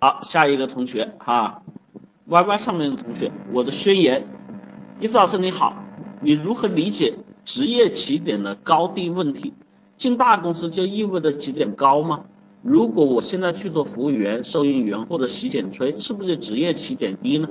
好，下一个同学哈，Y Y 上面的同学，我的宣言，伊斯老师你好，你如何理解职业起点的高低问题？进大公司就意味着起点高吗？如果我现在去做服务员、收银员或者洗剪吹，是不是职业起点低呢？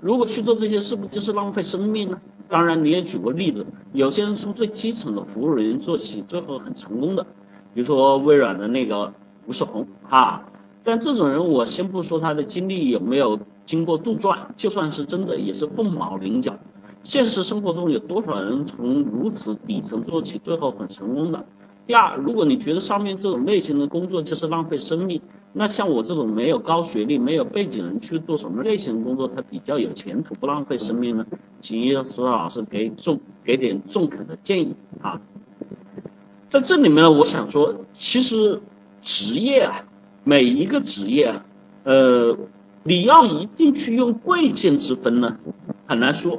如果去做这些，是不是就是浪费生命呢？当然，你也举过例子，有些人从最基层的服务人员做起，最后很成功的，比如说微软的那个吴世红啊。但这种人，我先不说他的经历有没有经过杜撰，就算是真的，也是凤毛麟角。现实生活中有多少人从如此底层做起，最后很成功的？第二，如果你觉得上面这种类型的工作就是浪费生命，那像我这种没有高学历、没有背景人去做什么类型的工作，他比较有前途，不浪费生命呢？请石老师给重给点中肯的建议啊。在这里面呢，我想说，其实职业啊，每一个职业啊，呃，你要一定去用贵贱之分呢，很难说，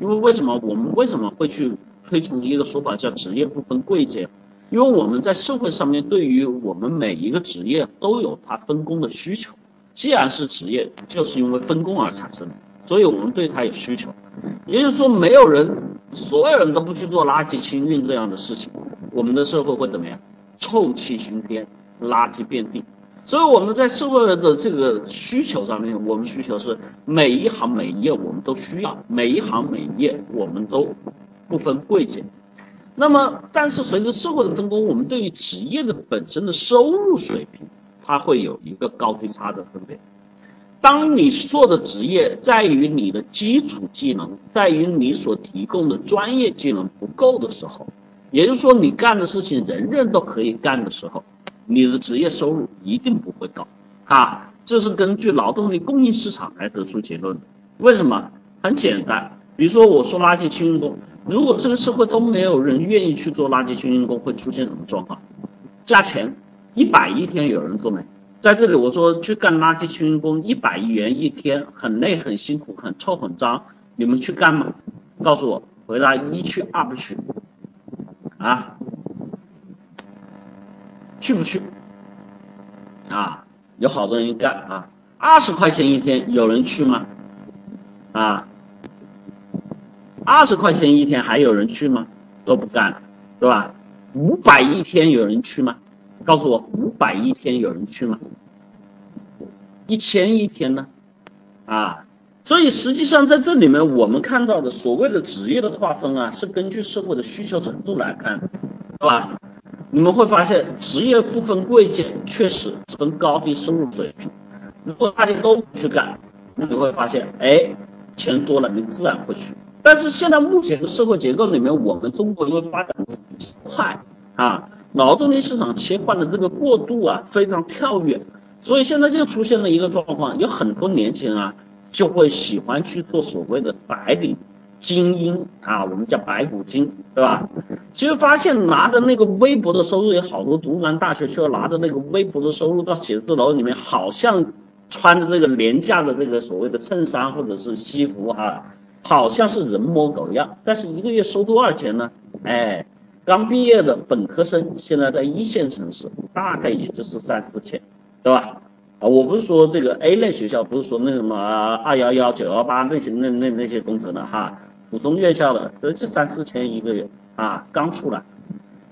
因为为什么我们为什么会去推崇一个说法叫职业不分贵贱？因为我们在社会上面，对于我们每一个职业都有它分工的需求。既然是职业，就是因为分工而产生的，所以我们对它有需求。也就是说，没有人，所有人都不去做垃圾清运这样的事情，我们的社会会怎么样？臭气熏天，垃圾遍地。所以我们在社会的这个需求上面，我们需求是每一行每一业我们都需要，每一行每一业我们都不分贵贱。那么，但是随着社会的分工，我们对于职业的本身的收入水平，它会有一个高低差的分别。当你做的职业在于你的基础技能，在于你所提供的专业技能不够的时候，也就是说你干的事情人人都可以干的时候，你的职业收入一定不会高啊。这是根据劳动力供应市场来得出结论的。为什么？很简单，比如说我说垃圾清运工。如果这个社会都没有人愿意去做垃圾清运工，会出现什么状况？价钱一百一天有人做没？在这里我说去干垃圾清运工，一百元一天，很累很辛苦很臭很脏，你们去干吗？告诉我，回答一去二不去，啊，去不去？啊，有好多人干啊，二十块钱一天有人去吗？啊？二十块钱一天还有人去吗？都不干了，对吧？五百一天有人去吗？告诉我，五百一天有人去吗？一千一天呢？啊，所以实际上在这里面，我们看到的所谓的职业的划分啊，是根据社会的需求程度来看，对吧？你们会发现，职业不分贵贱，确实分高低收入水平。如果大家都不去干，那你会发现，哎，钱多了，你自然会去。但是现在目前的社会结构里面，我们中国因为发展的快啊，劳动力市场切换的这个过渡啊非常跳跃，所以现在就出现了一个状况，有很多年轻人啊就会喜欢去做所谓的白领精英啊，我们叫白骨精，对吧？其实发现拿着那个微薄的收入，有好多读完大学却拿着那个微薄的收入到写字楼里面，好像穿着这个廉价的这个所谓的衬衫或者是西服哈。好像是人模狗样，但是一个月收多少钱呢？哎，刚毕业的本科生现在在一线城市，大概也就是三四千，对吧？啊，我不是说这个 A 类学校，不是说那什么二幺幺九幺八那些那那那些工程的哈，普通院校的都是三四千一个月啊，刚出来，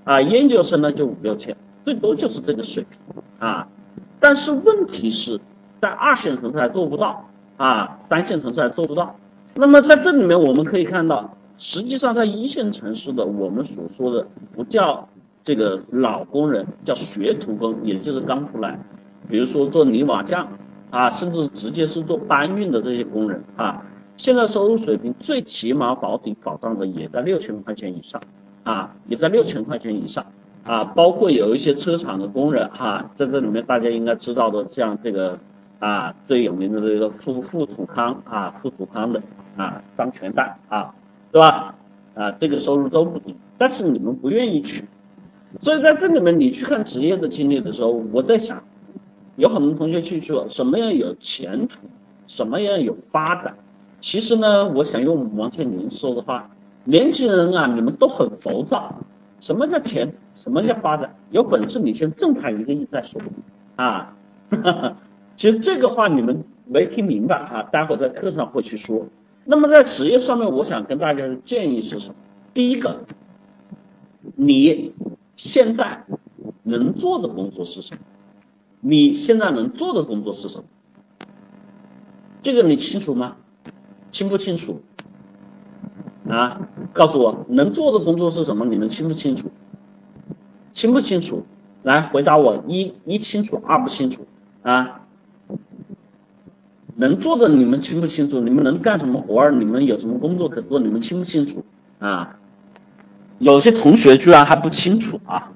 啊，研究生呢就五六千，最多就是这个水平啊。但是问题是在二线城市还做不到啊，三线城市还做不到。那么在这里面我们可以看到，实际上在一线城市的我们所说的不叫这个老工人，叫学徒工，也就是刚出来，比如说做泥瓦匠啊，甚至直接是做搬运的这些工人啊，现在收入水平最起码保底保障的也在六千块钱以上啊，也在六千块钱以上啊，包括有一些车厂的工人哈，在这里面大家应该知道的，像这个啊最有名的这个富富土康啊，富土康的。啊，张全蛋啊，对吧？啊，这个收入都不低，但是你们不愿意去，所以在这里面你去看职业的经历的时候，我在想，有很多同学去说什么样有前途，什么样有发展。其实呢，我想用王健林说的话，年轻人啊，你们都很浮躁。什么叫钱什么叫发展？有本事你先挣他一个亿再说啊。哈 哈其实这个话你们没听明白啊，待会在课上会去说。那么在职业上面，我想跟大家的建议是什么？第一个，你现在能做的工作是什么？你现在能做的工作是什么？这个你清楚吗？清不清楚？啊，告诉我能做的工作是什么？你们清不清楚？清不清楚？来回答我，一一清楚，二不清楚啊？能做的你们清不清楚？你们能干什么活儿？你们有什么工作可做？你们清不清楚啊？有些同学居然还不清楚啊！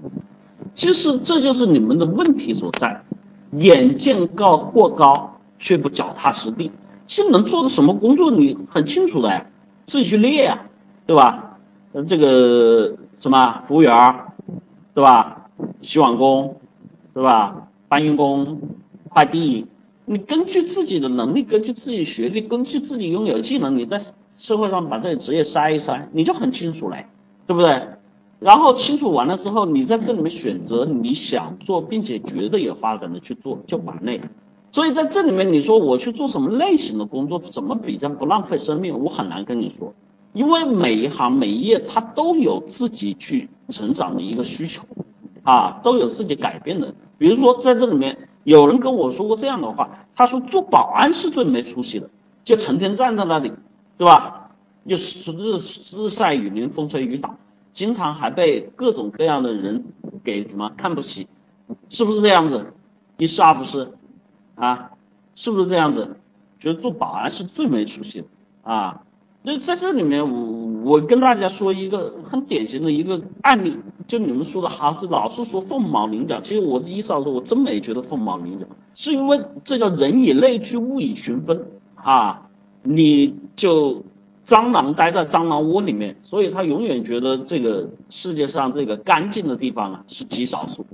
其实这就是你们的问题所在，眼见高过高，却不脚踏实地。其实能做的什么工作你很清楚的呀，自己去列呀，对吧？呃，这个什么服务员，对吧？洗碗工，对吧？搬运工、快递，你根据自己的能力，根据自己学历，根据自己拥有技能，你在社会上把这个职业筛一筛，你就很清楚了，对不对？然后清楚完了之后，你在这里面选择你想做并且觉得有发展的去做就完了。所以在这里面，你说我去做什么类型的工作，怎么比较不浪费生命？我很难跟你说，因为每一行每一业它都有自己去成长的一个需求，啊，都有自己改变的。比如说在这里面，有人跟我说过这样的话，他说做保安是最没出息的，就成天站在那里，对吧？又是日日晒雨淋，风吹雨打，经常还被各种各样的人给什么看不起，是不是这样子？一是啊不是？啊，是不是这样子？觉得做保安是最没出息的啊！那在这里面，我我跟大家说一个很典型的一个案例，就你们说的哈，老是说凤毛麟角。其实我的意思是说，我真没觉得凤毛麟角，是因为这叫人以类聚，物以群分啊！你就蟑螂待在蟑螂窝里面，所以他永远觉得这个世界上这个干净的地方啊是极少数。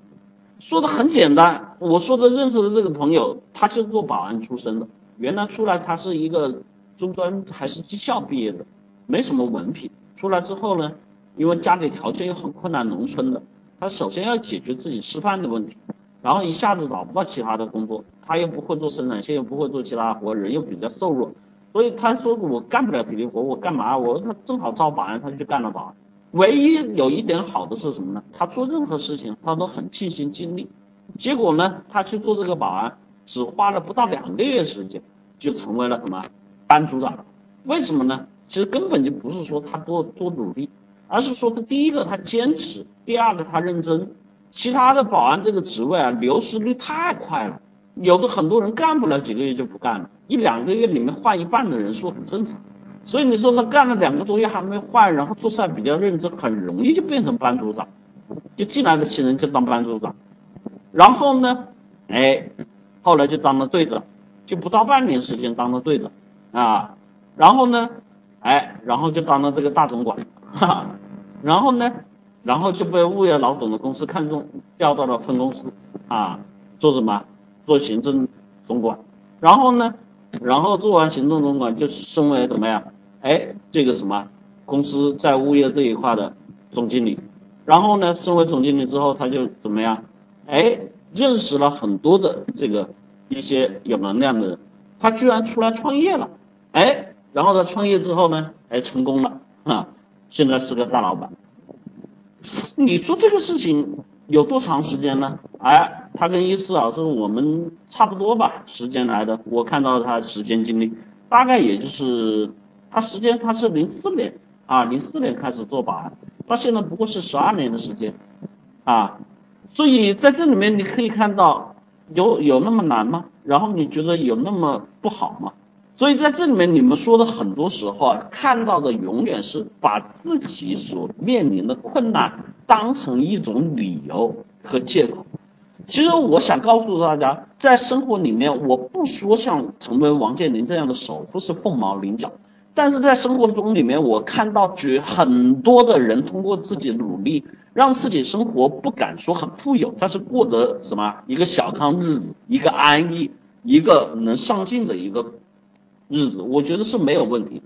说的很简单，我说的认识的这个朋友，他就是做保安出身的，原来出来他是一个中专还是技校毕业的，没什么文凭，出来之后呢，因为家里条件又很困难，农村的，他首先要解决自己吃饭的问题，然后一下子找不到其他的工作，他又不会做生产线，又不会做其他活，人又比较瘦弱，所以他说我干不了体力活，我干嘛？我他正好招保安，他就去干了保安。唯一有一点好的是什么呢？他做任何事情他都很尽心尽力，结果呢，他去做这个保安，只花了不到两个月时间，就成为了什么班组长？为什么呢？其实根本就不是说他多多努力，而是说他第一个他坚持，第二个他认真。其他的保安这个职位啊，流失率太快了，有的很多人干不了几个月就不干了，一两个月里面换一半的人数很正常。所以你说他干了两个多月还没换，然后做事还比较认真，很容易就变成班组长，就进来的新人就当班组长，然后呢，哎，后来就当了队长，就不到半年时间当了队长啊，然后呢，哎，然后就当了这个大总管，哈，然后呢，然后就被物业老总的公司看中，调到了分公司啊，做什么？做行政总管，然后呢，然后做完行政总管就升为怎么样？哎，这个什么公司在物业这一块的总经理，然后呢，升为总经理之后，他就怎么样？哎，认识了很多的这个一些有能量的人，他居然出来创业了，哎，然后他创业之后呢，哎，成功了啊，现在是个大老板。你说这个事情有多长时间呢？哎，他跟伊思老师我们差不多吧，时间来的，我看到他时间经历大概也就是。他时间他是零四年啊，零四年开始做保安，到现在不过是十二年的时间啊，所以在这里面你可以看到有有那么难吗？然后你觉得有那么不好吗？所以在这里面你们说的很多时候啊，看到的永远是把自己所面临的困难当成一种理由和借口。其实我想告诉大家，在生活里面，我不说像成为王健林这样的首富是凤毛麟角。但是在生活中里面，我看到绝很多的人通过自己努力，让自己生活不敢说很富有，但是过得什么一个小康日子，一个安逸，一个能上进的一个日子，我觉得是没有问题。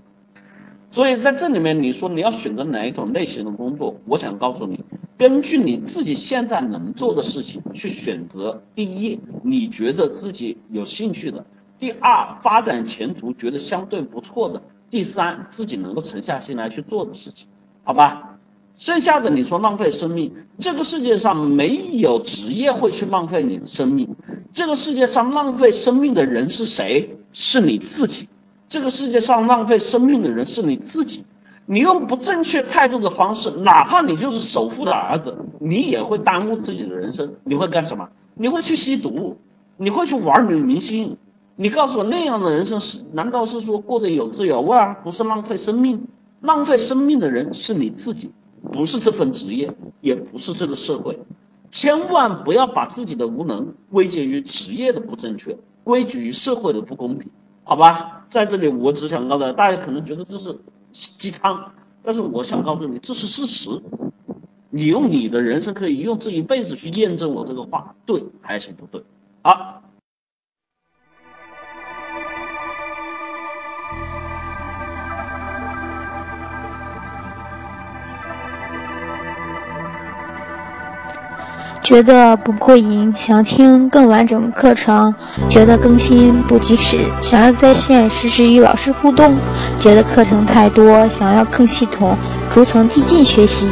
所以在这里面，你说你要选择哪一种类型的工作，我想告诉你，根据你自己现在能做的事情去选择。第一，你觉得自己有兴趣的；第二，发展前途觉得相对不错的；第三，自己能够沉下心来去做的事情，好吧？剩下的你说浪费生命，这个世界上没有职业会去浪费你的生命。这个世界上浪费生命的人是谁？是你自己。这个世界上浪费生命的人是你自己。你用不正确态度的方式，哪怕你就是首富的儿子，你也会耽误自己的人生。你会干什么？你会去吸毒？你会去玩女明星？你告诉我那样的人生是？难道是说过得有滋有味儿？不是浪费生命？浪费生命的人是你自己，不是这份职业，也不是这个社会。千万不要把自己的无能归结于职业的不正确，归结于社会的不公平，好吧？在这里，我只想告诉大家大家，可能觉得这是。鸡汤，但是我想告诉你，这是事实。你用你的人生可以用这一辈子去验证我这个话对还是不对。好。觉得不过瘾，想听更完整的课程；觉得更新不及时，想要在线实时与老师互动；觉得课程太多，想要更系统、逐层递进学习。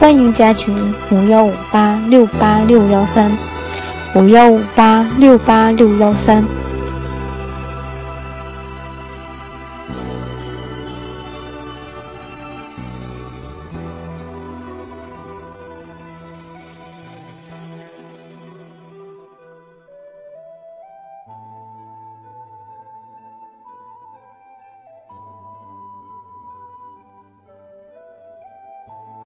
欢迎加群：五幺五八六八六幺三，五幺五八六八六幺三。